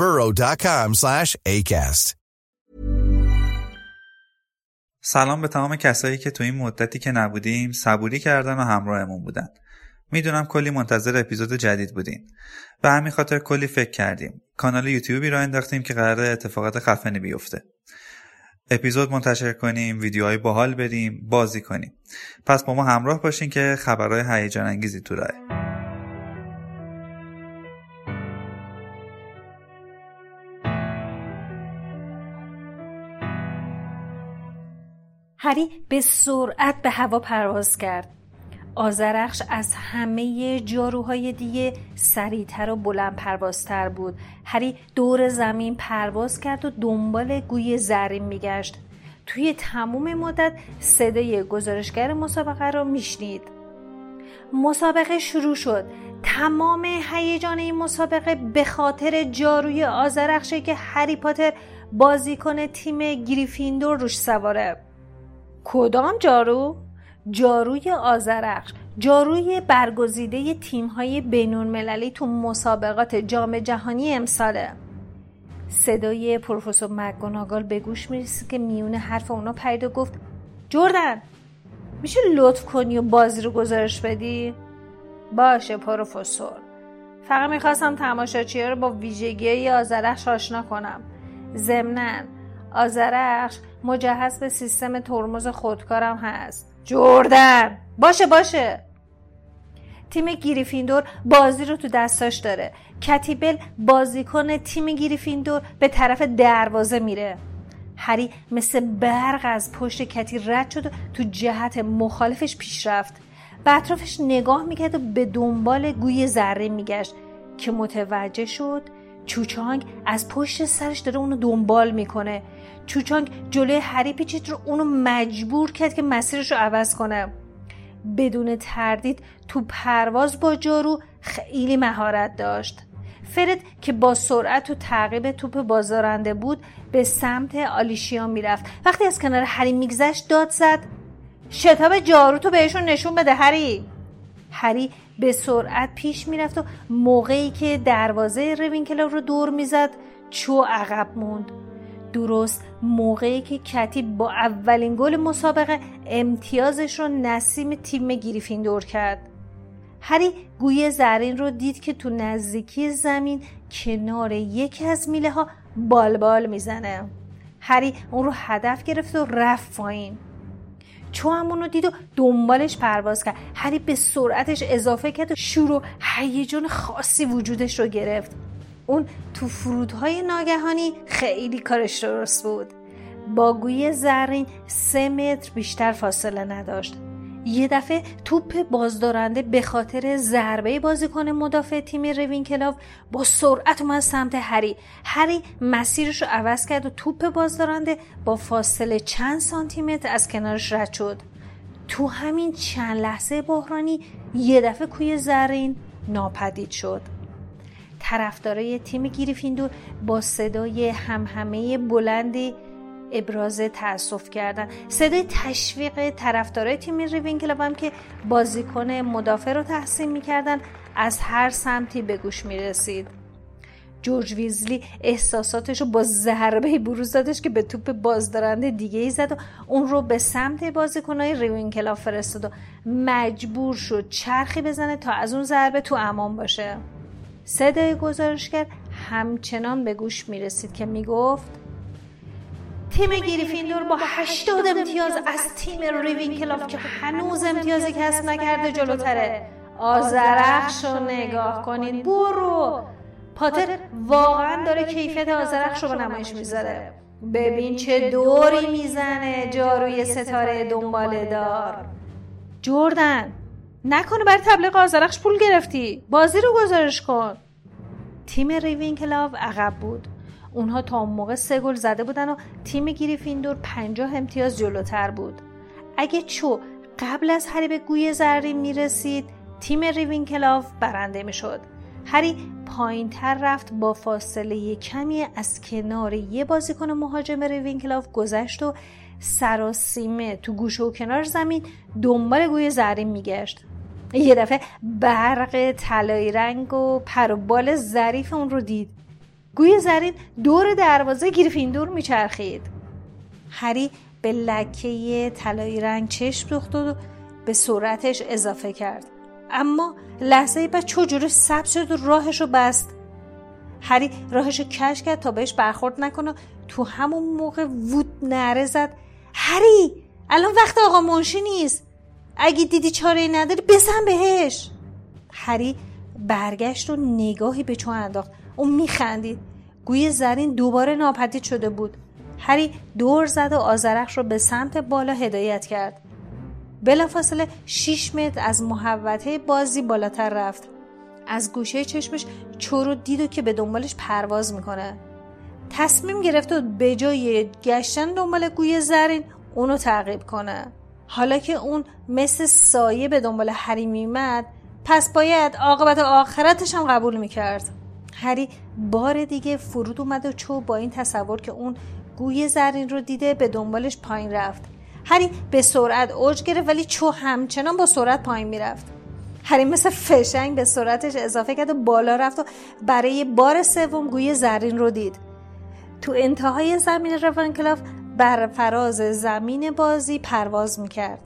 burrow.com slash ACAST. سلام به تمام کسایی که تو این مدتی که نبودیم صبوری کردن و همراهمون بودن. می‌دونم کلی منتظر اپیزود جدید بودین. به همین خاطر کلی فکر کردیم. کانال یوتیوبی را انداختیم که قرار اتفاقات خفنی بیفته. اپیزود منتشر کنیم، ویدیوهای باحال بریم، بازی کنیم. پس با ما همراه باشین که خبرهای هیجان انگیزی تو راهه. هری به سرعت به هوا پرواز کرد. آزرخش از همه جاروهای دیگه سریعتر و بلند پروازتر بود. هری دور زمین پرواز کرد و دنبال گوی زرین میگشت. توی تموم مدت صدای گزارشگر مسابقه را میشنید. مسابقه شروع شد. تمام هیجان این مسابقه به خاطر جاروی آزرخشه که هری پاتر بازیکن تیم گریفیندور روش سواره. کدام جارو؟ جاروی آزرخش جاروی برگزیده تیم‌های بین‌المللی تو مسابقات جام جهانی امساله صدای پروفسور مکگوناگال به گوش می‌رسه که میون حرف اونا پرید و گفت جردن میشه لطف کنی و بازی رو گزارش بدی؟ باشه پروفسور فقط می‌خواستم تماشاچی رو با ویژگی آزرخش آشنا کنم ضمنا آزرخش مجهز به سیستم ترمز خودکارم هست. جردن. باشه باشه. تیم گریفیندور بازی رو تو دستاش داره. کتیبل بازیکن تیم گریفیندور به طرف دروازه میره. هری مثل برق از پشت کتی رد شد و تو جهت مخالفش پیش رفت به اطرافش نگاه می‌کرد و به دنبال گوی ذره میگشت که متوجه شد چوچانگ از پشت سرش داره اونو دنبال می‌کنه. چوچانگ جلوی هری پیچید رو اونو مجبور کرد که مسیرش رو عوض کنه. بدون تردید تو پرواز با جارو خیلی مهارت داشت. فرد که با سرعت و تعقیب توپ بازدارنده بود به سمت آلیشیا می‌رفت. وقتی از کنار هری میگذشت داد زد. شتاب جارو تو بهشون نشون بده هری. هری به سرعت پیش می‌رفت و موقعی که دروازه روینکلو رو دور می‌زد چو عقب موند. درست موقعی که کتیب با اولین گل مسابقه امتیازش رو نسیم تیم گریفیندور کرد. هری گوی زرین رو دید که تو نزدیکی زمین کنار یکی از میله ها بالبال می‌زنه. هری اون رو هدف گرفت و رفت پایین. چو همون دید و دنبالش پرواز کرد. هری به سرعتش اضافه کرد و شور و هیجان خاصی وجودش رو گرفت. اون تو فرودهای ناگهانی خیلی کارش درست بود. با گوی زرین سه متر بیشتر فاصله نداشت. یه دفعه توپ بازدارنده به خاطر ضربه بازیکن مدافع تیم روینکلاو با سرعت اومد سمت هری. هری مسیرش رو عوض کرد و توپ بازدارنده با فاصله چند سانتیمتر از کنارش رد شد. تو همین چند لحظه بحرانی یه دفعه گوی زرین ناپدید شد. طرفدارای تیم گریفیندور با صدای همهمه بلندی ابراز تاسف کردن. صدای تشویق طرفدارای تیم ریونکلاو هم که بازیکن مدافع رو تحسین می‌کردن از هر سمتی به گوش می‌رسید. جورج ویزلی احساساتش رو با ضربه بروز دادش که به توپ بازدارنده دیگه ای زد و اون رو به سمت بازیکنهای ریونکلاو فرستاد و مجبور شد چرخی بزنه تا از اون ضربه تو امان باشه. صدای گزارشگر همچنان به گوش می‌رسید که می‌گفت تیم گریفیندور با 80 امتیاز از تیم ریونکلاو که هنوز امتیازی کسب نکرده جلوتره. آزرخش رو نگاه کنین برو. پاتر واقعا داره کیفیت آزرخش رو به نمایش می‌ذاره. ببین چه دوری می‌زنه جاروی ستاره دنباله دار. جردن نکنه برای تبلیغ آزرخش پول گرفتی. بازی رو گزارش کن. تیم ریوینکلاو عقب بود. اونها تا اون موقع سه گل زده بودن و تیم گریفیندور پنجاه امتیاز جلوتر بود. اگه چو قبل از هری به گوی زرین می‌رسید تیم ریونکلاو برنده می‌شد. هری پایین تر رفت با فاصله کمی از کنار یه بازیکن مهاجم ریونکلاو گذشت و سراسیمه تو گوشه و کنار زمین دنبال گوی زرین میگشت. یه دفعه برق طلایی رنگ و پر و بال ظریف اون رو دید. گوی زرین دور دروازه گریفیندور میچرخید. هری به لکه طلایی رنگ چشم دوخت و به سرعتش اضافه کرد. اما لحظه بعد چجوری سبز شد و راهش رو بست. هری راهش رو کش کرد تا بهش برخورد نکنه. تو همون موقع وود نره زد. هری الان وقت آقا منشی نیست. اگه دیدی چاره نداری بزن بهش. هری برگشت و نگاهی به چون انداخت. اون میخندید. گوی زرین دوباره ناپدید شده بود. هری دور زد و آزرخش رو به سمت بالا هدایت کرد. بلافاصله 6 متر از محوطه بازی بالاتر رفت. از گوشه چشمش چورو دید و که به دنبالش پرواز می‌کنه. تصمیم گرفت و به جای گشتن دنبال گوی زرین اونو تعقیب کنه. حالا که اون مثل سایه به دنبال هری میمد پس باید عاقبت آخرتش هم قبول می‌کرد. هری بار دیگه فرود اومد و چو با این تصور که اون گوی زرین رو دیده به دنبالش پایین رفت. هری به سرعت اوج گرفت ولی چو همچنان با سرعت پایین می‌رفت. هری مثل فشنگ به سرعتش اضافه کرد و بالا رفت و برای بار سوم گوی زرین رو دید. تو انتهای زمین روانکلاف بر فراز زمین بازی پرواز می‌کرد.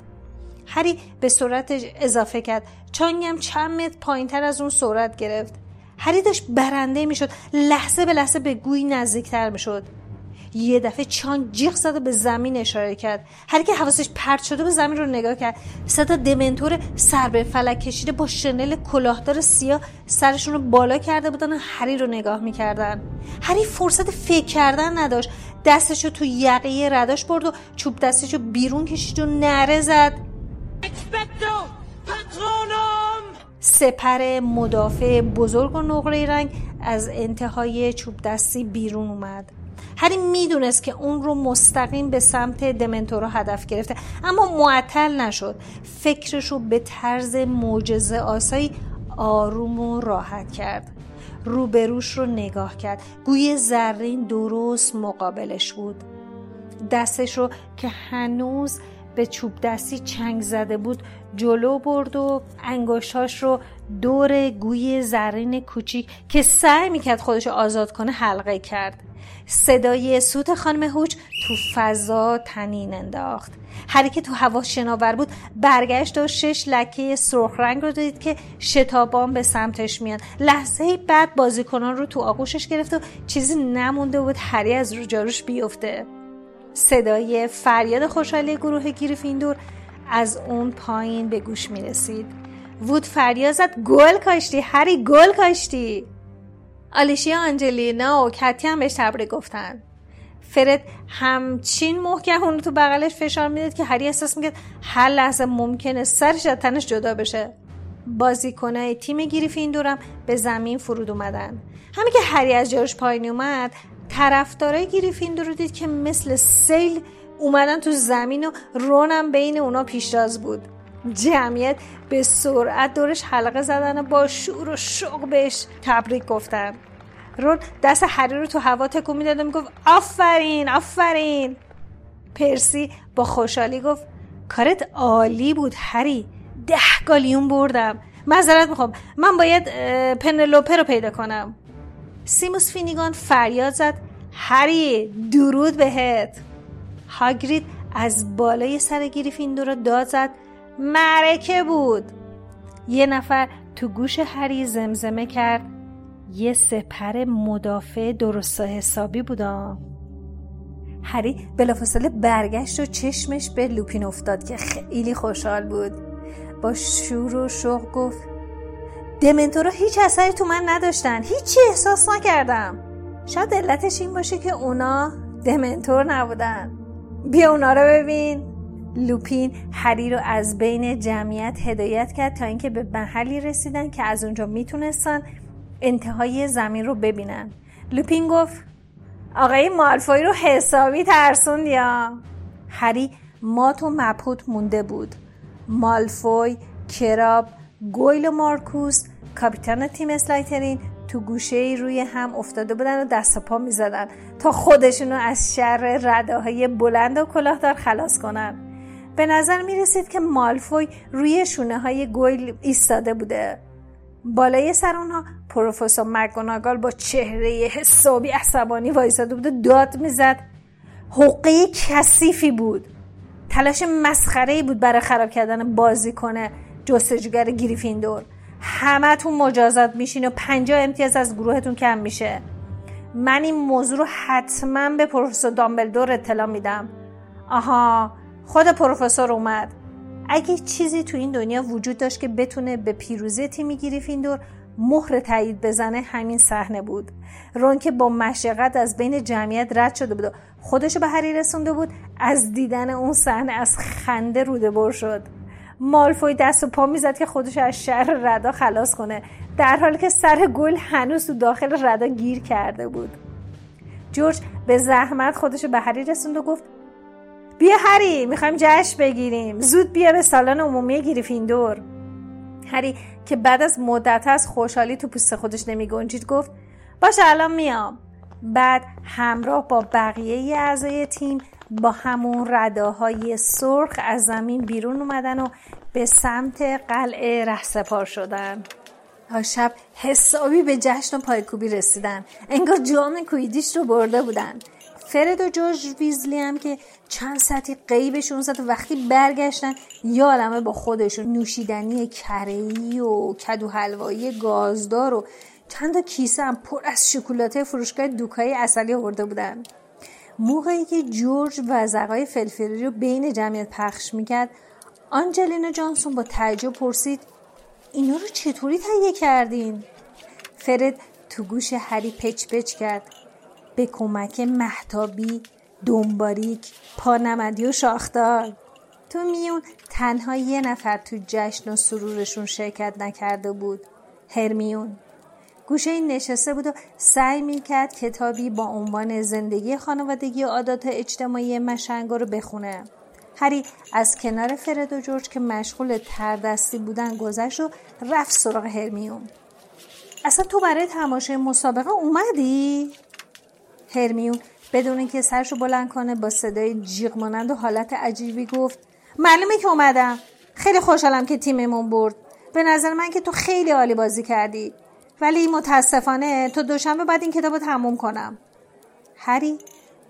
هری به سرعتش اضافه کرد. چانگم چند متر پایین تر از اون سرعت گرفت. هری داشت برنده می‌شد. لحظه به لحظه به گوی نزدیکتر می‌شد. یه دفعه چانگ جیغ زد به زمین اشاره کرد. هر که حواسش پرت شده به زمین رو نگاه کرد. صدا دمنتور سر به فلک کشیده با شنل کلاهدار سیاه سرشون رو بالا کرده بودن و هری رو نگاه می‌کردن. هری فرصت فکر کردن نداشت. دستش رو تو یقه رداش برد و چوب دستش رو بیرون کشید و نره زد. سپر مدافع بزرگ و نقره رنگ از انتهای چوب دستی بیرون اومد. هری می‌دونست که اون رو مستقیم به سمت دمنتورا هدف گرفته اما معطل نشد. فکرش رو به طرز معجزه آسایی آروم و راحت کرد. روبروش رو نگاه کرد. گوی زرین درست مقابلش بود. دستش رو که هنوز به چوب دستی چنگ زده بود جلو برد و انگشتاش رو دور گوی زرین کوچیک که سعی می‌کرد خودش آزاد کنه حلقه کرد. صدای سوت خانم هوچ تو فضا تنین انداخت. هری که تو هوا شناور بود برگشت و شش لکه سرخ رنگ رو دید که شتابان به سمتش میان. لحظه بعد بازیکنان رو تو آغوشش گرفت و چیزی نمونده بود هری از رو جاروش بیفته. صدای فریاد خوشحالی گروه گریفیندور از اون پایین به گوش می رسید وود فریاد زد گل کاشتی هری گل کاشتی. آلیشیا آنجلینا و کتی هم بهش تبره گفتن. فرد همچین محکم اون تو بغلش فشار می‌داد که هری احساس می‌کرد هر لحظه ممکنه سرش از تنش جدا بشه. بازیکنای تیم گریفیندورم به زمین فرود اومدن. همین که هری از جاش پایین اومد طرفدارای گریفیندور رو دید که مثل سیل اومدن تو زمین و رونم بین اونا پیشتاز بود. جمعیت به سرعت دورش حلقه زدن و با شور و شوق بهش تبریک گفتن. رون دست هری رو تو هوا تکون می‌داد و می‌گفت آفرین آفرین. پرسی با خوشحالی گفت کارت عالی بود هری ده گالیون بردم. معذرت می‌خوام من باید پنلوپه رو پیدا کنم. سیموس فینیگان فریاد زد. هری درود بهت. هاگرید از بالای سر گریفیندور رو داد زد. معرکه بود. یه نفر تو گوش هری زمزمه کرد. یه سپر مدافع درست حسابی بودا هری بلافاصله برگشت و چشمش به لوپین افتاد که خیلی خوشحال بود. با شور و شوق گفت دمنتورا هیچ اثری تو من نداشتن. هیچی احساس نکردم. شاید علتش این باشه که اونا دمنتور نبودن. بیا اونا رو ببین. لوپین هری رو از بین جمعیت هدایت کرد تا اینکه به محلی رسیدن که از اونجا می‌تونستن انتهای زمین رو ببینن. لوپین گفت آقای مالفوی رو حسابی ترسوند یا؟ هری مات و مبهوت مونده بود. مالفوی کراب گویل و مارکوس کاپیتان تیم اسلایترین تو گوشه روی هم افتاده بودن و دست و پا می زدن تا خودشونو از شر رداهای بلند و کلاهدار خلاص کنن. به نظر می رسید که مالفوی روی شونه های گویل ایستاده بوده. بالای سر اونها پروفسور مگوناگال با چهره حسابی عصبانی وایساده بود و داد می‌زد. حقه کثیفی بود. تلاش مسخره بود برای خراب کردن کنه جستجوگر گریفیندور. همتون مجازات میشین و پنجاه امتیاز از گروهتون کم میشه. من این موضوع رو حتما به پروفسور دامبلدور اطلاع میدم. آها خود پروفسور اومد. اگه چیزی تو این دنیا وجود داشت که بتونه به پیروزی تیمی گریفیندور مهر تایید بزنه همین صحنه بود. رون که با مشقت از بین جمعیت رد شده بود و خودشو به هری رسونده بود. از دیدن اون صحنه از خنده روده بر شد. مالفوی دست و پا می‌زد که خودش از شهر ردا خلاص کنه در حالی که سر گل هنوز تو داخل ردا گیر کرده بود. جورج به زحمت خودشو به هری رسوند و گفت بیا هری می‌خوایم جشن بگیریم. زود بیا به سالن عمومی گریفیندور. هری که بعد از مدت از خوشحالی تو پوست خودش نمی گنجید گفت باشه الان میام. بعد همراه با بقیه اعضای تیم با همون رداهای سرخ از زمین بیرون اومدن و به سمت قلعه رهسپار شدن. تا شب حسابی به جشن و پایکوبی رسیدن. انگار جام کویدیش رو برده بودن. فرد و جورج ویزلی هم که چند ساعتی قیبشون زد وقتی برگشتن یا عالمه با خودشون نوشیدنی کرهی و کدو حلوایی گازدار و چند تا کیسه هم پر از شکلاته فروشگاه دوکای اصلی آورده بودن. موقعی که جورج وزقای فلفلی رو بین جمعیت پخش می‌کرد آنجلینا جانسون با تعجب پرسید اینا رو چطوری تهیه کردین؟ فرد تو گوش هری پچ پچ کرد به کمک محتابی دنباریک پانمدی و شاخدار تو میون تنها یه نفر تو جشن و سرورشون شرکت نکرده بود هرمیون گوشه این نشسته بود و سعی می‌کرد کتابی با عنوان زندگی خانوادگی و عادات اجتماعی مشنگا رو بخونه. هری از کنار فرد و جورج که مشغول تردستی بودن گذشت و رفت سراغ هرمیون. اصلا تو برای تماشای مسابقه اومدی؟ هرمیون بدون اینکه سرشو بلند کنه با صدای جیغ مانند و حالت عجیبی گفت معلومه که اومدم. خیلی خوشحالم که تیممون برد. به نظر من که تو خیلی عالی بازی کردی. ولی متاسفانه تو دوشنبه بعد این کتاب رو تموم کنم. هری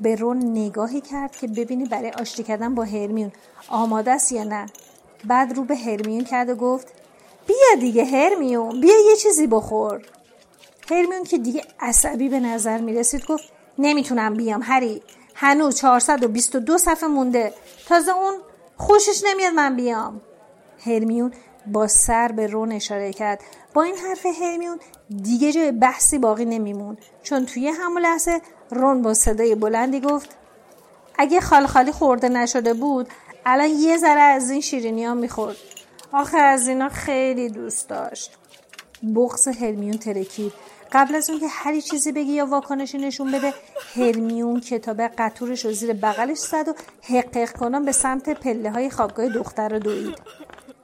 به رون نگاهی کرد که ببینی برای آشتی کردن با هرمیون آماده است یا نه. بعد رو به هرمیون کرد و گفت بیا دیگه هرمیون بیا یه چیزی بخور. هرمیون که دیگه عصبی به نظر می رسید گفت نمی‌تونم بیام هری هنوز 422 صفحه مونده تازه اون خوشش نمیاد من بیام. هرمیون با سر به رون اشاره کرد. با این حرف هرمیون دیگه جای بحثی باقی نمیمون. چون توی همون لحظه رون با صدای بلندی گفت اگه خال خالی خورده نشده بود الان یه ذره از این شیرینی ها می‌خورد. آخه از اینا خیلی دوست داشت. بغز هرمیون ترکید قبل از اون که هری چیزی بگی یا واکنشی نشون بده هرمیون کتاب قطورش رو زیر بغلش زد و حقیق کنم به سمت پله های خوابگاه دختر رو دوید.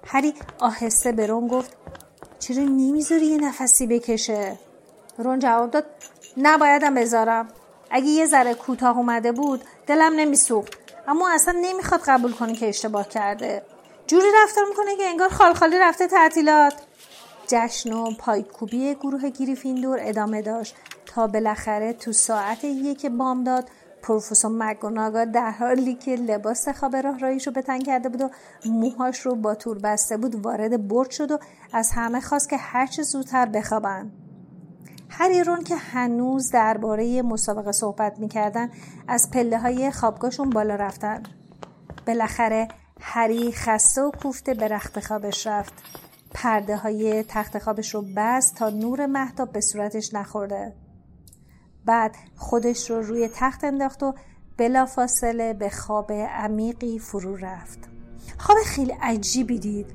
هری آهسته به رون گفت چرا نمی‌ذاری یه نفسی بکشه؟ رون جواب داد نبایدم بذارم. اگه یه ذره کوتاه اومده بود دلم نمیسوخت. اما اصلا نمی‌خواد قبول کنه که اشتباه کرده. جوری رفتار می‌کنه که انگار خالخالی رفته تعطیلات. جشن و پایکوبی گروه گریفیندور ادامه داشت تا بالاخره تو ساعت یک بامداد پروفسور مگوناگا در حالی که لباس خواب راهراییش رو به تن کرده بود و موهاش رو با تور بسته بود وارد برد شد و از همه خواست که هرچه زودتر بخوابن. هری رون که هنوز درباره مسابقه صحبت می‌کردن از پله های خوابگاهشون بالا رفتن. بالاخره هری خسته و کوفته به رخت خوابش رفت. پرده های تخت خوابش رو بست تا نور محتاب به صورتش نخورده. بعد خودش رو روی تخت انداخت و بلافاصله به خواب عمیقی فرو رفت. خواب خیلی عجیبی دید.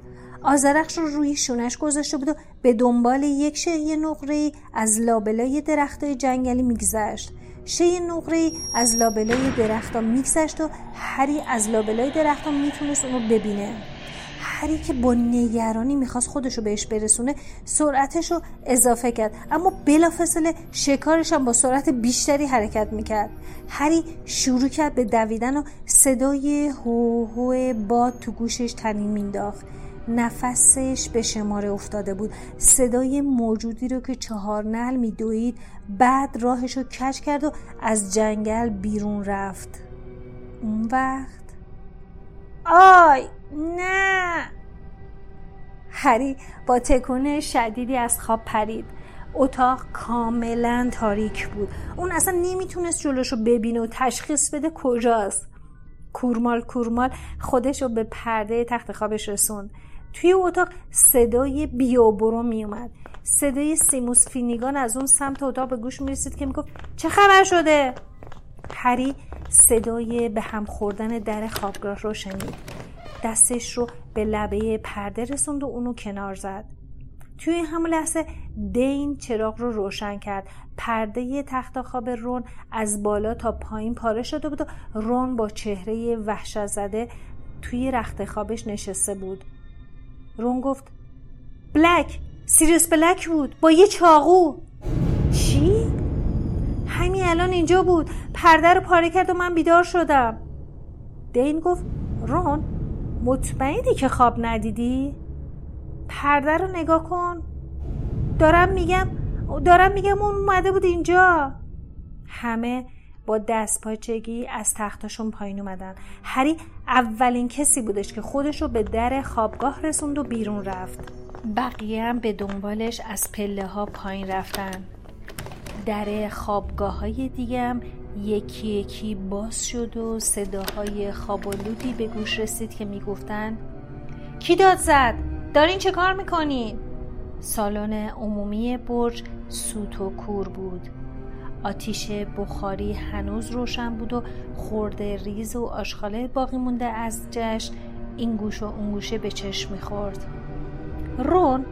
آزرخش رو روی شونش گذاشته بود و به دنبال یک شی نقره از لابلای درختای جنگلی میگذشت. شی نقره از لابلای درختها میگذشت و هری از لابلای درختها می‌تونست اونو ببینه. هری که با نگرانی می‌خواست خودش رو بهش برسونه سرعتش رو اضافه کرد. اما بلافاصله شکارش هم با سرعت بیشتری حرکت می‌کرد. هری شروع کرد به دویدن و صدای هو هو باد تو گوشش تنین مینداخت نفسش به شماره افتاده بود. صدای موجودی رو که چهار نل میدوید بعد راهش رو کش کرد و از جنگل بیرون رفت. اون وقت آی! نه. هری با تکون شدیدی از خواب پرید. اتاق کاملا تاریک بود. اون اصلا نمی‌تونست جلوشو ببینه و تشخیص بده کجاست. کورمال کورمال خودش رو به پرده تخت خوابش رسوند. توی اتاق صدای بیوبرو میومد. صدای سیموس فینیگان از اون سمت اتاق به گوش می‌رسید که می‌گفت چه خبر شده؟ هری صدای به هم خوردن در خوابگاه رو شنید. دستش رو به لبه پرده رسوند و اونو کنار زد. توی همون لحظه دین چراغ رو روشن کرد. پرده تخت خواب رون از بالا تا پایین پاره شده بود و رون با چهره وحشت زده توی رخت خوابش نشسته بود. رون گفت بلک سیریوس بلک بود با یه چاقو. چی؟ همین الان اینجا بود پرده رو پاره کرد و من بیدار شدم. دین گفت رون؟ مطمئنی که خواب ندیدی؟ پرده رو نگاه کن. دارم میگم دارم میگم اون اومده بود اینجا. همه با دست پاچگی از تختاشون پایین اومدن. هری اولین کسی بودش که خودش رو به در خوابگاه رسوند و بیرون رفت. بقیه هم به دنبالش از پله ها پایین رفتن. در خوابگاه های دیگه هم یکی یکی باز شد و صداهای خوابالودی به گوش رسید که می‌گفتن کی داد زد؟ دارین چه کار می‌کنین؟ سالن عمومی برج سوت و کور بود آتیش بخاری هنوز روشن بود و خورده ریز و آشخاله باقی مونده از جشن این گوش و اون گوشه به چشم می‌خورد رون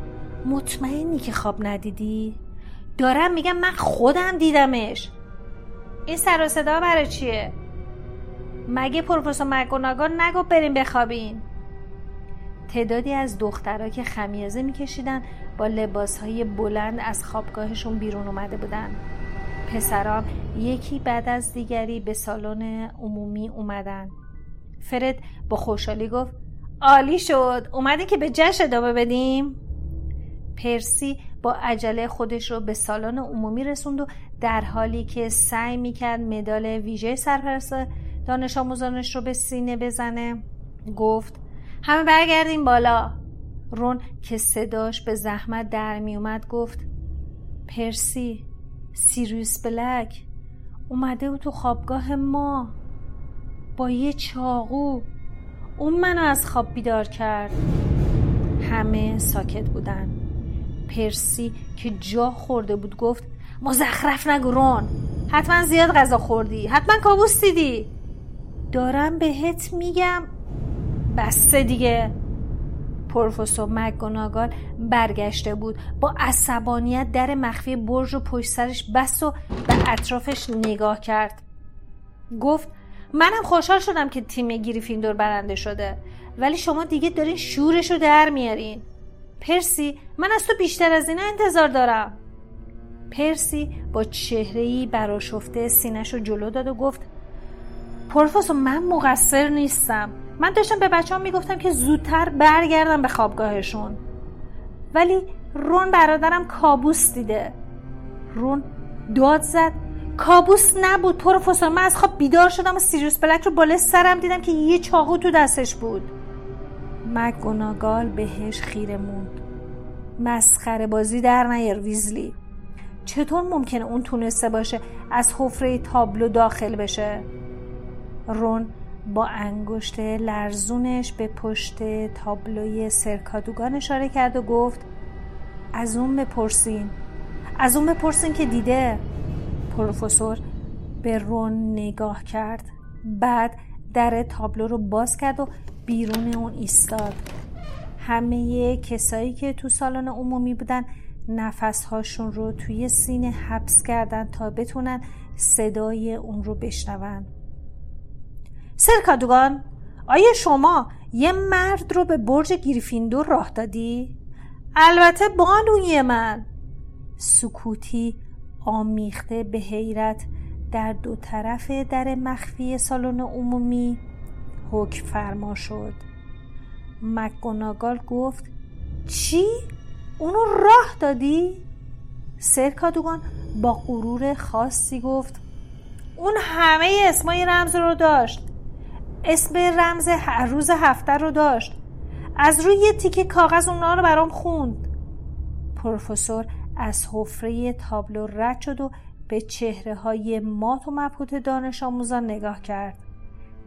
مطمئنی که خواب ندیدی؟ دارم میگم من خودم دیدمش این سر و صدا برای چیه؟ مگه پروفسور مگوناگان نگو بریم بخوابین تعدادی از دخترها که خمیازه میکشیدن با لباسهای بلند از خوابگاهشون بیرون اومده بودن. پسران یکی بعد از دیگری به سالن عمومی اومدن. فرد با خوشحالی گفت عالی شد. اومدی که به جشن ادامه بدیم. پرسی با عجله خودش رو به سالن عمومی رسوند و در حالی که سعی می‌کرد مدال ویژه سرپرست دانش آموزانش رو به سینه بزنه گفت همه برگردیم بالا. رون که صداش به زحمت در میومد گفت پرسی سیریوس بلک اومده بود تو خوابگاه ما با یه چاقو اون منو از خواب بیدار کرد. همه ساکت بودن. پرسی که جا خورده بود گفت مزخرف نگو رون. حتما زیاد غذا خوردی. حتما کابوس دیدی. دارم بهت میگم. بسته دیگه. پروفسور مکگوناگال برگشته بود. با عصبانیت در مخفی برج و پشت سرش بست و به اطرافش نگاه کرد. گفت منم خوشحال شدم که تیم گریفیندور برنده شده. ولی شما دیگه دارین شورش رو در میارین. پرسی من از تو بیشتر از اینا انتظار دارم. پرسی با چهرهی براشفته سینش رو جلو داد و گفت پروفسور من مقصر نیستم. من داشتم به بچه ها می‌گفتم که زودتر برگردم به خوابگاهشون. ولی رون برادرم کابوس دیده. رون داد زد. کابوس نبود پروفسور. من از خواب بیدار شدم و سیریوس بلک رو بالا سرم دیدم که یه چاقو تو دستش بود. مگوناگال بهش خیره موند. مسخره بازی در نیار ویزلی. چطور ممکنه اون تونسته باشه از حفره تابلو داخل بشه؟ رون با انگشت لرزونش به پشت تابلوی سرکادوگان اشاره کرد و گفت از اون بپرسین. از اون بپرسین که دیده. پروفسور به رون نگاه کرد. بعد در تابلو رو باز کرد و بیرون اون ایستاد. همه کسایی که تو سالن عمومی بودن نفسهاشون رو توی سینه حبس کردن تا بتونن صدای اون رو بشنون سرکادوگان آیا شما یه مرد رو به برج گریفیندور راه دادی؟ البته بانوی من سکوتی آمیخته به حیرت در دو طرف در مخفی سالن عمومی حکم فرما شد مکگوناگال گفت چی؟ اونو راه دادی؟ سرکادوگان با غرور خاصی گفت اون همه اسمای رمز رو داشت. اسم رمز روز هفته رو داشت. از روی یه تیکه کاغذ اونا رو برام خوند. پروفسور از حفره تابلو رد شد و به چهره های مات و مبهوت دانش آموزان نگاه کرد.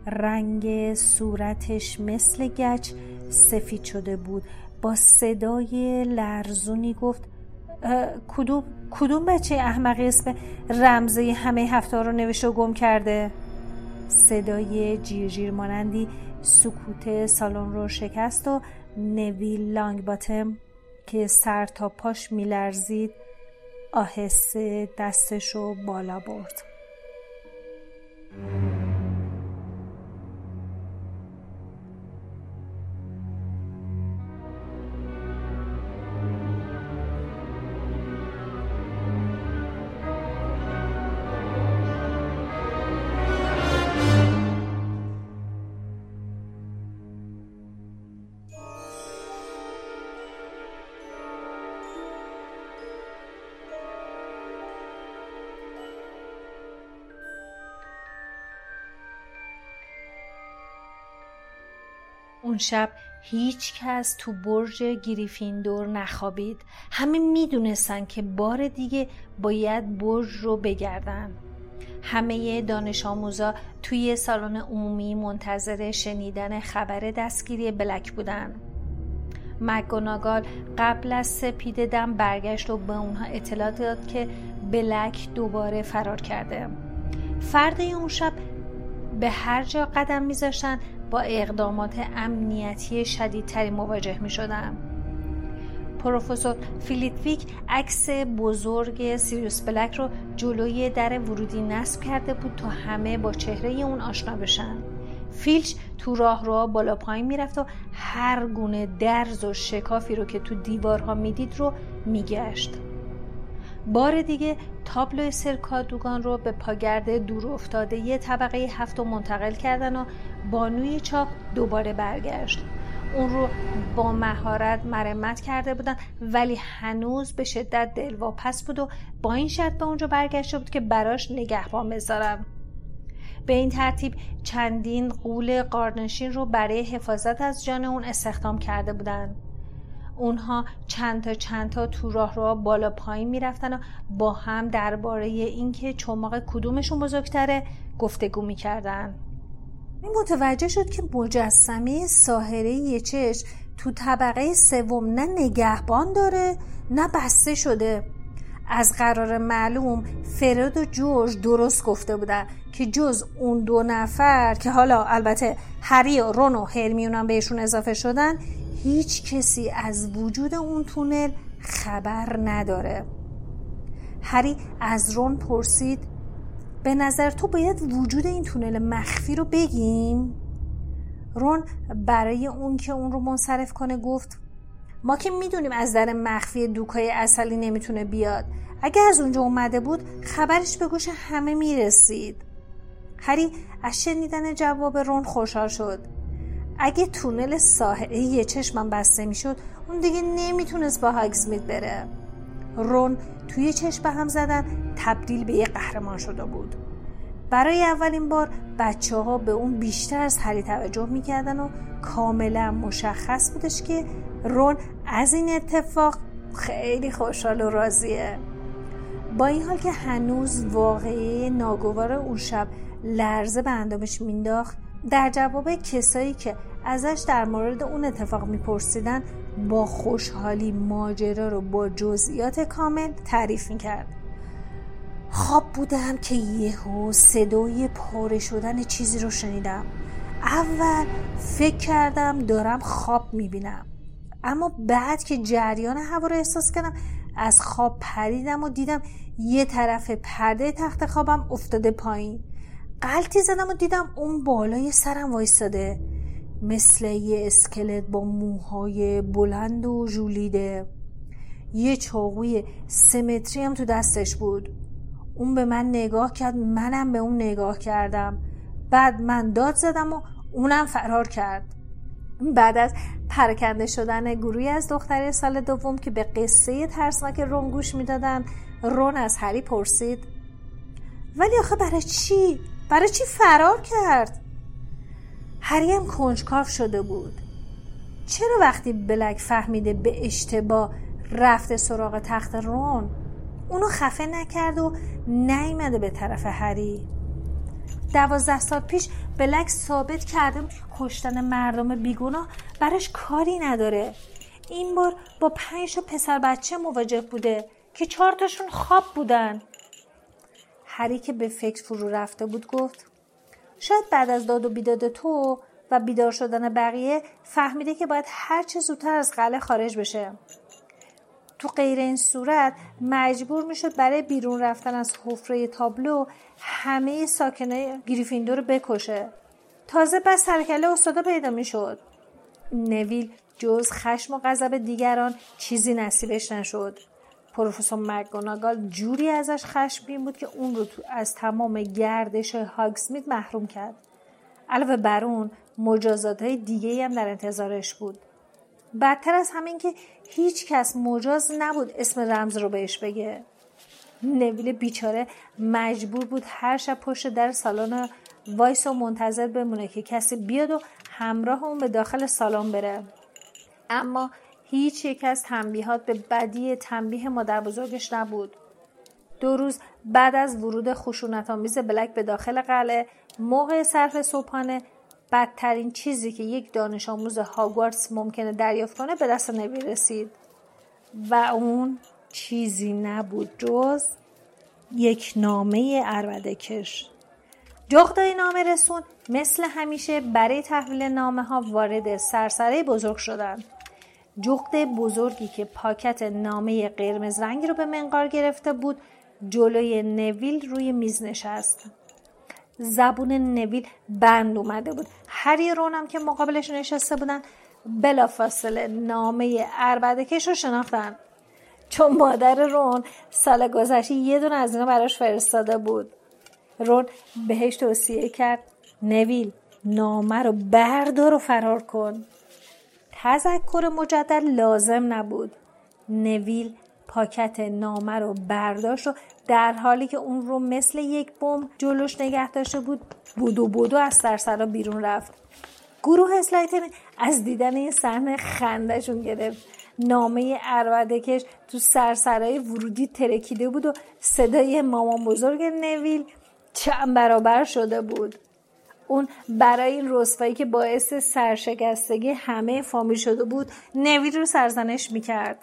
رنگ صورتش مثل گچ سفید شده بود. با صدای لرزونی گفت کدوم کدوم بچه احمقی اسم رمزه همه هفته رو نوشته و گم کرده؟ صدای جیرجیر مانندی سکوت سالن رو شکست و نویل لانگ باتم که سر تا پاش میلرزید آهسته دستش رو بالا برد. اون شب هیچ کس تو برج گریفیندور نخوابید. همه می‌دونستن که بار دیگه باید برج رو بگردن. همه دانش آموزا توی سالن عمومی منتظر شنیدن خبر دستگیری بلک بودن. مگوناگال قبل از سپید دم برگشت و به اونها اطلاع داد که بلک دوباره فرار کرده. فرد اون شب به هر جا قدم میذاشتن با اقدامات امنیتی شدیدتری مواجه می شدن. پروفسور فلیت‌ویک عکس بزرگ سیریوس بلک رو جلوی در ورودی نصب کرده بود تا همه با چهره اون آشنا بشن. فیلچ تو راهرو بالا پایین می‌رفت و هر گونه درز و شکافی رو که تو دیوارها می‌دید رو میگشت. بار دیگه تابلو سرکادوگان رو به پاگرد دور افتاده یه طبقه هفت و منتقل کردن و بانوی چاپ دوباره برگشت. اون رو با مهارت مرمت کرده بودن ولی هنوز به شدت دلواپس بود و با این شرط به اونجا برگشته بود که براش نگهبان بذارم. به این ترتیب چندین قول قارنشین رو برای حفاظت از جان اون استخدام کرده بودند اونها چند تا چند تا تو راه رو بالا پایین می‌رفتن و با هم درباره اینکه چماق کدومشون بزرگتره گفتگو می‌کردن. این متوجه شد که مجسمه ساهره یه تو طبقه سوم نه نگهبان داره نه بسته شده. از قرار معلوم فرد و جورج درست گفته بودن که جز اون دو نفر که حالا البته هری و رون و هرمیون بهشون اضافه شدن هیچ کسی از وجود اون تونل خبر نداره. هری از رون پرسید به نظر تو باید وجود این تونل مخفی رو بگیم؟ رون برای اون که اون رو منصرف کنه گفت ما که می‌دونیم از در مخفی دوکای اصلی نمی‌تونه بیاد. اگه از اونجا اومده بود خبرش به گوش همه می‌رسید. هری از شنیدن جواب رون خوشحال شد. اگه تونل ساحلی چشمم بسته می‌شد اون دیگه نمی‌تونست با هاگزمید بره. رون توی چشم هم زدن تبدیل به یه قهرمان شده بود. برای اولین بار بچه ها به اون بیشتر از هری توجه می‌کردن و کاملا مشخص بودش که رون از این اتفاق خیلی خوشحال و راضیه. با این حال که هنوز واقعی ناگوار اون شب لرزه به اندامش مینداخت در جواب کسایی که ازش در مورد اون اتفاق میپرسیدن با خوشحالی ماجرا رو با جزئیات کامل تعریف می‌کرد. خواب بودم که یهو صدای پاره شدن چیزی رو شنیدم. اول فکر کردم دارم خواب می‌بینم. اما بعد که جریان هوا رو احساس کردم از خواب پریدم و دیدم یه طرف پرده تخت خوابم افتاده پایین. قلطی زدم و دیدم اون بالای سرم وایستاده. مثل یه اسکلت با موهای بلند و ژولیده. یه چاقوی سمتری هم تو دستش بود. اون به من نگاه کرد منم به اون نگاه کردم. بعد من داد زدم و اونم فرار کرد. بعد از پرکنده شدن گروهی از دختری سال دوم که به قصه ترسناک رون گوش می‌دادن رون از هری پرسید ولی آخه برای چی؟ برای چی فرار کرد؟ هری هم کنجکاف شده بود. چرا وقتی بلک فهمیده به اشتباه رفته سراغ تخت رون اونو خفه نکرد و نیمده به طرف هری؟ دوازده سال پیش بلک ثابت کرده کشتن مردم بیگناه براش کاری نداره. این بار با پنج پسر بچه مواجه بوده که چهار تاشون خواب بودن. هری که به فکر فرو رفته بود گفت شاید بعد از داد و بیداد تو و بیدار شدن بقیه فهمیده که باید هر چه زودتر از قلعه خارج بشه. تو غیر این صورت مجبور می‌شد برای بیرون رفتن از حفره تابلو همه ساکنه گریفیندور رو بکشه. تازه بس سرکله استادا پیدا می‌شد. نویل جز خشم و غضب دیگران چیزی نصیبش نشد. پروفسور مگوناگال جوری ازش خشمگین بود که اون رو تو از تمام گردش هاگسمید محروم کرد. علاوه بر اون مجازات های دیگه هم در انتظارش بود. بدتر از همین که هیچ کس مجاز نبود اسم رمز رو بهش بگه. نویل بیچاره مجبور بود هر شب پشت در سالن وایس و منتظر بمونه که کسی بیاد و همراه اون به داخل سالن بره. اما هیچ یک از تنبیهات به بدی تنبیه مادر بزرگش نبود. دو روز بعد از ورود خشونت آمیز بلک به داخل قلعه موقع صرف صبحانه بدترین چیزی که یک دانش آموز هاگوارتس ممکنه دریافت کنه به دست نوی رسید. و اون چیزی نبود جز یک نامه اربده کش جغدای نامه رسون مثل همیشه برای تحویل نامه ها وارد سرسره بزرگ شدند. جغد بزرگی که پاکت نامه قرمز رنگی رو به منقار گرفته بود جلوی نویل روی میز نشست. زبون نویل بند اومده بود. هری رونم که مقابلش نشسته بودن بلافاصله نامه اربدکش رو شناختن. چون مادر رون سال گذشته یه دونه از اینا براش فرستاده بود. رون بهش توصیه کرد نویل نامه رو بردار و فرار کن. تذکر مجدد لازم نبود. نویل پاکت نامه رو برداشت و در حالی که اون رو مثل یک بم جلوش نگه داشته بود بودو بودو از سرسرا بیرون رفت. گروه اسلایتن از دیدن این صحنه خندهشون گرفت. نامه کش تو سرسرای ورودی ترکیده بود و صدای مامان بزرگ نویل چند برابر شده بود. اون برای این رسوایی که باعث سرشکستگی همه فامیل شده بود نویل رو سرزنش می‌کرد.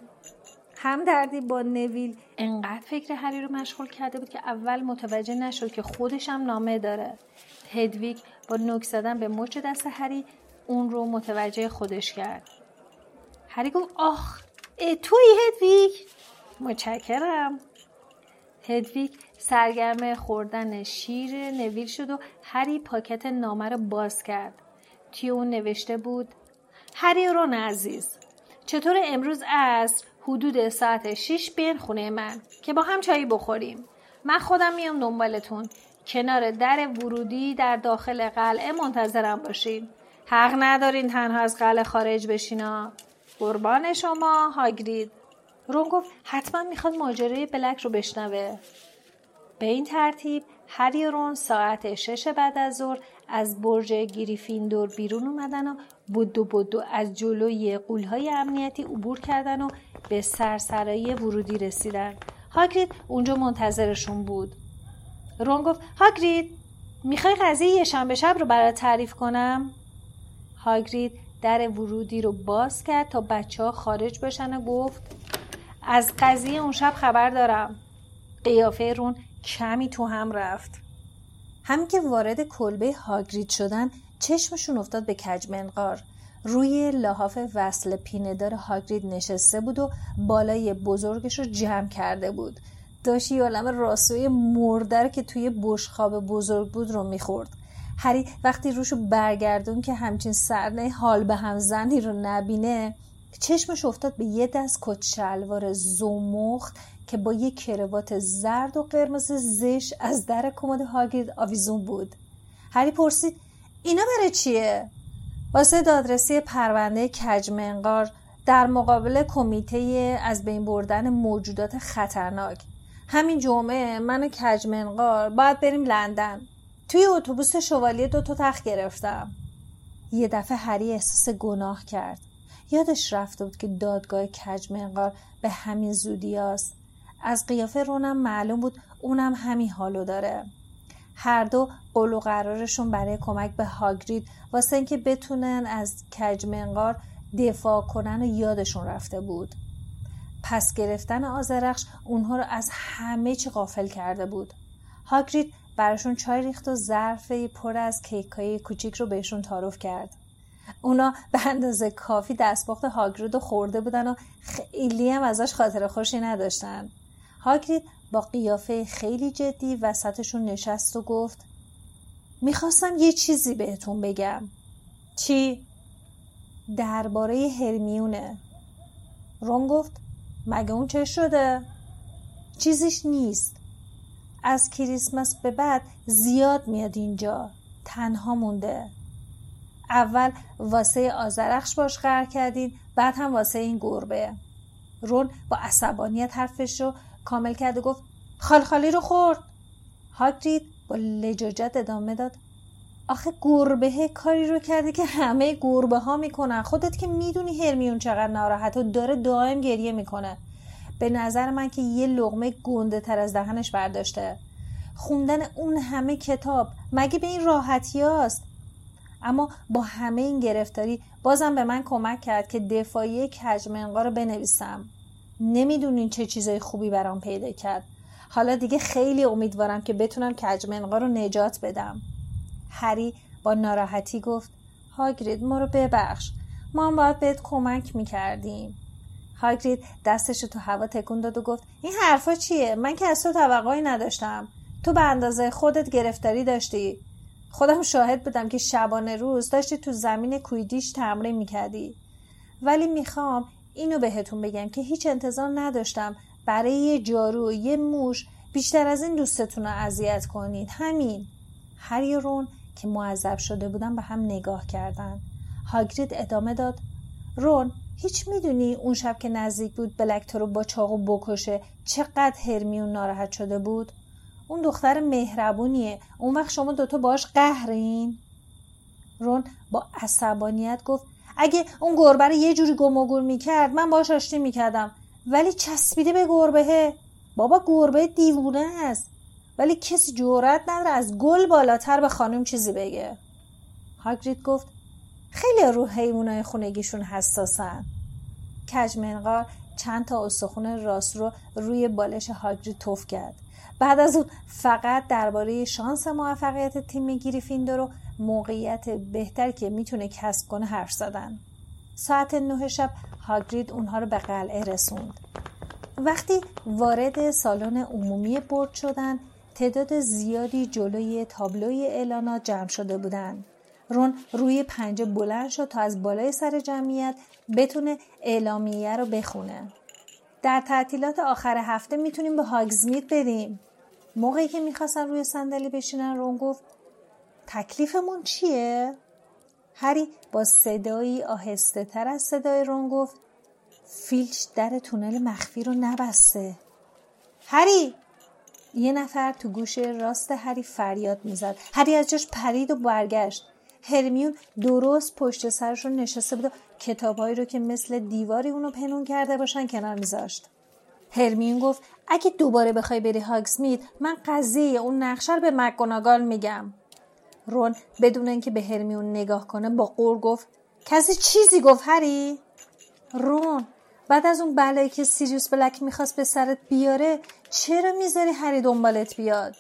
هم دردی با نویل انقدر فکر هری رو مشغول کرده بود که اول متوجه نشد که خودش هم نامه داره. هدویگ با نوک زدن به مچ دست هری اون رو متوجه خودش کرد. هری گفت آخ توی هدویگ متشکرم. هدویگ سرگرم خوردن شیر نویل شد و هری پاکت نامه رو باز کرد. توی اون نوشته بود هری رون عزیز چطور امروز از حدود ساعت 6 بیان خونه من که با هم چایی بخوریم؟ من خودم میام دنبالتون. کنار در ورودی در داخل قلعه منتظرم باشین. حق ندارین تنها از قلعه خارج بشینا قربان شما هاگرید. رون گفت حتما می‌خواد ماجرای بلک رو بشنوه. به این ترتیب هری رون ساعت شش بعد از ظهر از برج گریفیندور بیرون اومدن و بدو بدو از جلوی قولهای امنیتی عبور کردن و به سرسرایی ورودی رسیدن. هاگرید اونجا منتظرشون بود. رون گفت هاگرید می‌خوای قضیه یه شنبه شب رو برات تعریف کنم؟ هاگرید در ورودی رو باز کرد تا بچه ها خارج بشن و گفت از قضیه اون شب خبر دارم. قیافه رون کمی تو هم رفت. همین که وارد کلبه هاگرید شدن چشمشون افتاد به کج منقار. روی لحاف وصل پیندار هاگرید نشسته بود و بالای بزرگش رو جمع کرده بود. داشت یه عالم راسوی مردر که توی بشخاب بزرگ بود رو می‌خورد. هری وقتی روشو برگردون که همچین سرنه حال به هم زنی رو نبینه چشمش افتاد به یه دست کت شلوار زومخت که با یه کروات زرد و قرمز زش از در کمد هاگرید آویزون بود. هری پرسید اینا برای چیه؟ واسه دادرسی پرونده کجمنقار در مقابل کمیته از بین بردن موجودات خطرناک. همین جمعه من و کجمنقار باید بریم لندن. توی اتوبوس شوالیه دو تا تخت گرفتم. یه دفعه هری احساس گناه کرد. یادش رفته بود که دادگاه کجمنقار به همین زودی است. از قیافه رونم معلوم بود اونم همین حالو داره. هر دو قول و قرارشون برای کمک به هاگرید واسه اینکه بتونن از کجمنقار دفاع کنن و یادشون رفته بود. پس گرفتن آزرخش اونها رو از همه چی غافل کرده بود. هاگرید براشون چای ریخت و ظرف پر از کیکای کوچیک رو بهشون تعارف کرد. اونا به اندازه کافی دستپخت هاگرید رو خورده بودن و خیلی هم ازش خاطر خوشی نداشتن. هاگرید با قیافه خیلی جدی وسطشون نشست و گفت می‌خواستم یه چیزی بهتون بگم. چی؟ درباره هرمیونه. رون گفت مگه اون چه شده؟ چیزیش نیست. از کریسمس به بعد زیاد میاد اینجا. تنها مونده. اول واسه آزرخش باش قرار کردین بعد هم واسه این گربه. رون با عصبانیت حرفش رو کامل کرد و گفت خالخالی رو خورد. هاگرید با لجاجت ادامه داد آخه گربه کاری رو کرده که همه گربه ها می‌کنن. خودت که می‌دونی هرمیون چقدر ناراحت و داره دائم گریه می‌کنه. به نظر من که یه لغمه گنده تر از دهنش برداشته. خوندن اون همه کتاب مگه به این راحتی هاست؟ اما با همه این گرفتاری بازم به من کمک کرد که دفاعی کجمنقا رو بنویسم. نمی‌دونین چه چیزای خوبی برام پیدا کرد. حالا دیگه خیلی امیدوارم که بتونم کجمنقا رو نجات بدم. هری با ناراحتی گفت هاگرید ما رو ببخش. ما هم باید بهت کمک می‌کردیم. هاگرید دستش تو هوا تکون داد و گفت این حرفا چیه؟ من که از تو توقعی نداشتم. تو به اندازه خودت گرفتاری داشتی. خودم شاهد بودم که شبانه روز داشتی تو زمین کویدیش تمرین می‌کردی. ولی می‌خوام اینو بهتون بگم که هیچ انتظار نداشتم برای یه جارو یه موش بیشتر از این دوستتون رو اذیت کنید. همین. هری رون که معذب شده بودن به هم نگاه کردن. هاگرید ادامه داد. رون هیچ می‌دونی اون شب که نزدیک بود بلک رو با چاقو بکشه چقدر هرمیون ناراحت شده بود؟ اون دختر مهربونیه. اون وقت شما دوتا باش قهرین. رون با عصبانیت گفت اگه اون گربه رو یه جوری گم و گور می‌کرد من باش آشتی می‌کردم. ولی چسبیده به گربهه بابا گربه دیوونه است. ولی کسی جورت نداره از گل بالاتر به خانم چیزی بگه. هاگرید گفت خیلی رو حیوانای خونگیشون حساسن. کجمنقار چند تا استخون راست رو روی بالش هاگرید توف کرد. بعد از اون فقط درباره شانس موفقیت تیم گریفیندور و موقعیت بهتر که می‌تونه کسب کنه حرف زدن. ساعت نه شب هاگرید اونها رو به قلعه رسوند. وقتی وارد سالن عمومی برد شدن تعداد زیادی جلوی تابلوی اعلانات جمع شده بودند رون روی پنجه بلند شد تا از بالای سر جمعیت بتونه اعلامیه رو بخونه. در تعطیلات آخر هفته می‌تونیم به هاگزمیت بریم. موقعی که می‌خواستن روی صندلی بشینن رون گفت تکلیفمون چیه؟ هری با صدایی آهسته تر از صدای رون گفت فیلچ در تونل مخفی رو نبسته. هری! یه نفر تو گوش راست هری فریاد می‌زد. هری از جاش پرید و برگشت. هرمیون درست پشت سرش رو نشسته بود و کتابهایی رو که مثل دیواری اونو پنون کرده باشن کنار میذاشت. هرمیون گفت اگه دوباره بخوای بری هاگسمید من قضیه اون نقشه رو به مکگوناگال میگم. رون بدون اینکه به هرمیون نگاه کنه با قور گفت کسی چیزی گفت هری؟ رون بعد از اون بلایی که سیریوس بلک می‌خواست به سرت بیاره چرا می‌ذاری هری دنبالت بیاد؟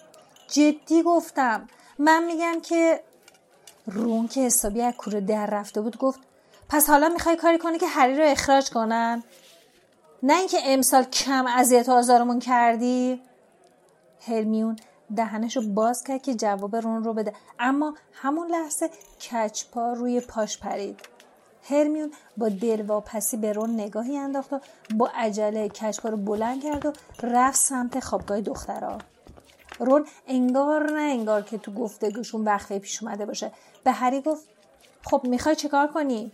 جدی گفتم. من میگم که رون که حسابی از کوره در رفته بود گفت پس حالا می‌خوای کاری کنی که هری رو اخراج کنن؟ نه اینکه امسال کم اذیت و آزارمون کردی؟ هرمیون دهنش رو باز کرد که جواب رون رو بده. اما همون لحظه کچپا روی پاش پرید. هرمیون با دلواپسی به رون نگاهی انداخت و با عجله کچپا رو بلند کرد و رفت سمت خوابگاه دخترها. رون انگار نه انگار که تو گفتگوشون وقفه پیش اومده باشه. به هری گفت خب می‌خوای چیکار کنی؟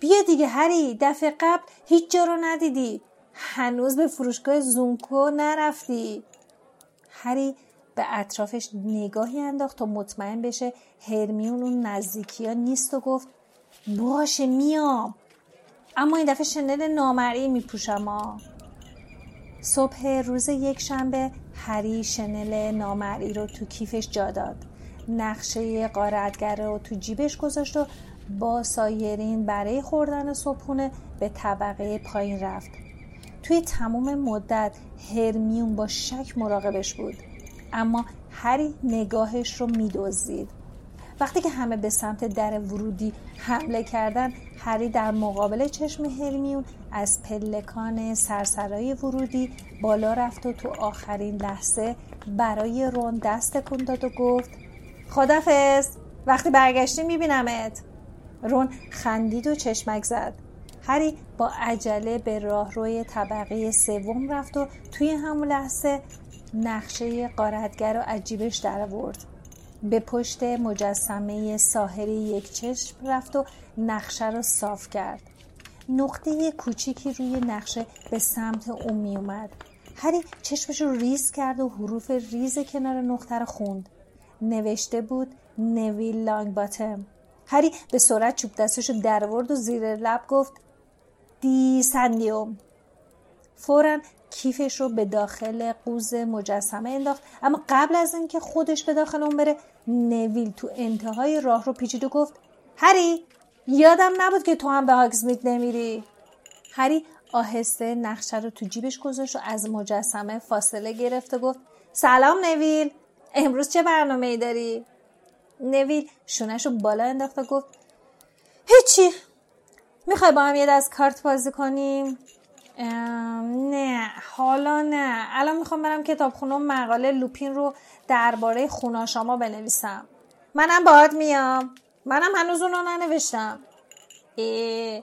بیا دیگه هری دفعه قبل هیچ جا رو ندیدی. هنوز به فروشگاه زونکو نرفتی. هری به اطرافش نگاهی انداخت تا مطمئن بشه هرمیون اون نزدیکی ها نیست و گفت باشه میام. اما این دفعه شنل نامرئی میپوشم ها صبح روز یک شنبه هری شنل نامرئی رو تو کیفش جا داد. نقشه قارتگر رو تو جیبش گذاشت و با سایرین برای خوردن صبحونه به طبقه پایین رفت. توی تمام مدت هرمیون با شک مراقبش بود. اما هری نگاهش رو میدزدید. وقتی که همه به سمت در ورودی حمله کردن هری در مقابل چشم هرمیون از پلکان سرسرای ورودی بالا رفت و تو آخرین لحظه برای رون دست کن داد و گفت خدافز وقتی برگشتی میبینمت. رون خندید و چشمک زد. هری با عجله به راه روی طبقه سوم رفت و توی همون لحظه نقشه قارتگر و عجیبش در آورد. به پشت مجسمه ساحری یک چشم رفت و نقشه رو صاف کرد. نقطه کوچیکی روی نقشه به سمت اون می اومد. هری چشمش رو ریز کرد و حروف ریز کنار نقطه رو خوند. نوشته بود نویل لانگ باتم هری به سرعت چوب دستش رو درورد و زیر لب گفت دی سندیوم. فورا کیفش رو به داخل قوز مجسمه انداخت اما قبل از اینکه خودش به داخل اون بره نویل تو انتهای راه رو پیچید و گفت هری یادم نبود که تو هم به هاگزمیت نمیری هری آهسته نقشه رو تو جیبش گذاشت و از مجسمه فاصله گرفت و گفت سلام نویل امروز چه برنامه ای داری؟ نویل شونش رو بالا انداخت و گفت هیچی می‌خوای با هم یه دست کارت بازی کنیم؟ نه حالا نه. الان می‌خوام برم کتابخونه مقاله لوپین رو درباره خوناشاما بنویسم. منم باهات میام. منم هنوز اونو ننوشتم. ای.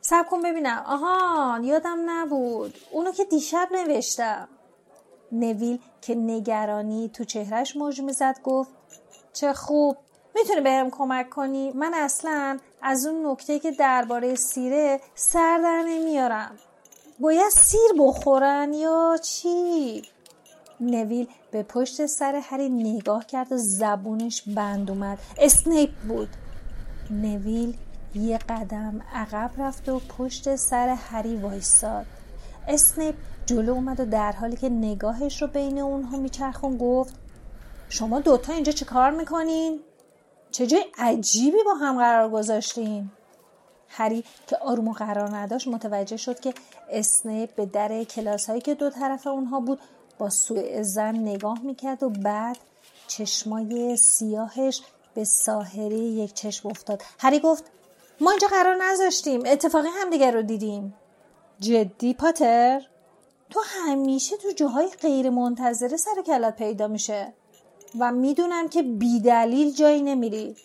سب کن ببینم. آهان یادم نبود. اونو که دیشب نوشتم. نویل که نگرانی تو چهرش موج می‌زد گفت چه خوب. می‌تونی بهم کمک کنی؟ من اصلا از اون نکته که درباره سیره سر در نمیارم. باید سیر بخورن یا چی نویل به پشت سر هری نگاه کرد و زبونش بند اومد اسنیپ بود نویل یه قدم عقب رفت و پشت سر هری وایستاد اسنیپ جلو اومد و در حالی که نگاهش رو بین اونها میچرخون گفت شما دوتا اینجا چه کار می‌کنین؟ چه عجیبی با هم قرار گذاشتین؟ هری که آروم و قرار نداشت متوجه شد که اسنیپ به در کلاس هایی که دو طرف اونها بود با سوء زن نگاه می‌کرد و بعد چشمای سیاهش به ساحره یک چشم افتاد. هری گفت ما اینجا قرار نذاشتیم اتفاقی همدیگر رو دیدیم. جدی پاتر؟ تو همیشه تو جاهای غیر منتظره سر کلت پیدا میشه و می‌دونم که بیدلیل جایی نمیری.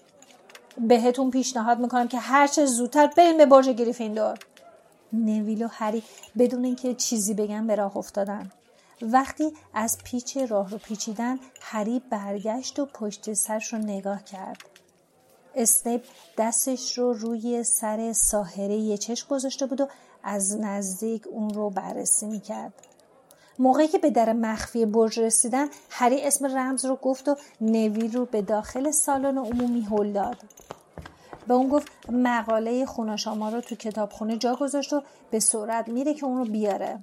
بهتون پیشنهاد می‌کنم که هرچه زودتر بریم به برج گریفیندور. نویل و هری بدون اینکه چیزی بگن به راه افتادن. وقتی از پیچ راه رو پیچیدن هری برگشت و پشت سرش رو نگاه کرد. اسنیپ دستش رو روی سر ساحره یه چشم گذاشته بود و از نزدیک اون رو بررسی می‌کرد. موقعی که به در مخفی برج رسیدن هری اسم رمز رو گفت و نویل رو به داخل سالن عمومی هل داد. به اون گفت مقاله خوناشاما رو تو کتابخونه جا گذاشت و به سرعت میره که اون رو بیاره.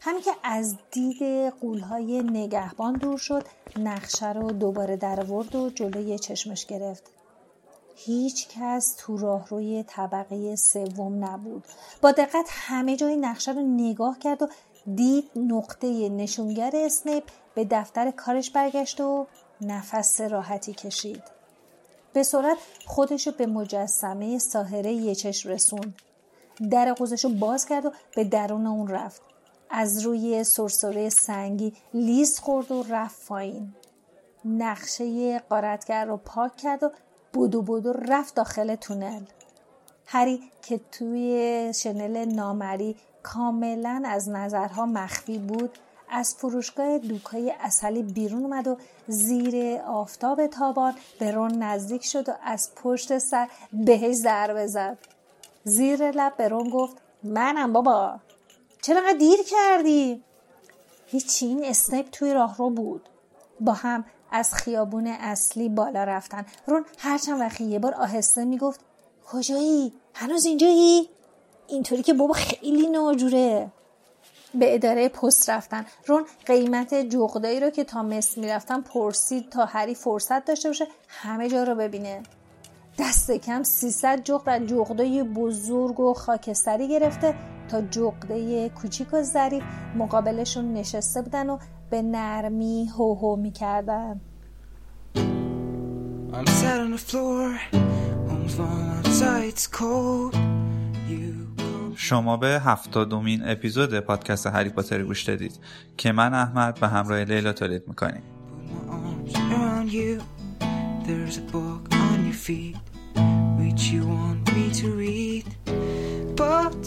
همین که از دید قولهای نگهبان دور شد نقشه رو دوباره در ورد و جلوی چشمش گرفت. هیچ کس تو راهروی طبقه سوم نبود. با دقت همه جای نقشه رو نگاه کرد و دید نقطه نشونگر اسنیپ به دفتر کارش برگشت و نفس راحتی کشید. به سرعت خودش به مجسمه ساهره یه چشم رسون. در قوزش رو باز کرد و به درون اون رفت. از روی سرسره سنگی لیز خورد و رفت پایین. نقشه قارتگر رو پاک کرد و بودو بودو رفت داخل تونل. هری که توی شنل نامری کاملا از نظرها مخفی بود از فروشگاه دوکای اصلی بیرون اومد و زیر آفتاب تابان به رون نزدیک شد و از پشت سر بهش ضربه زد. زیر لب به رون گفت منم بابا. چرا دیر کردی؟ هیچی این اسنیپ توی راهرو بود. با هم از خیابون اصلی بالا رفتن. رون هرچند وقتی یه بار آهسته می‌گفت کجایی؟ هنوز اینجایی؟ اینطوری که بابا خیلی ناجوره. به اداره پست رفتن. رون قیمت جغدایی رو که تا مصر می‌رفتن پرسید تا هری فرصت داشته باشه همه جا رو ببینه. دست کم 300 جغد از جغدای بزرگ و خاکستری گرفته تا جغده کوچیک و ظریف مقابلشون نشسته بودن و به نرمی هو هو می‌کردن شما به هفتادمین اپیزود پادکست هری پاتر گوش دادید که من احمد به همراه لیلا تولید می‌کنیم. But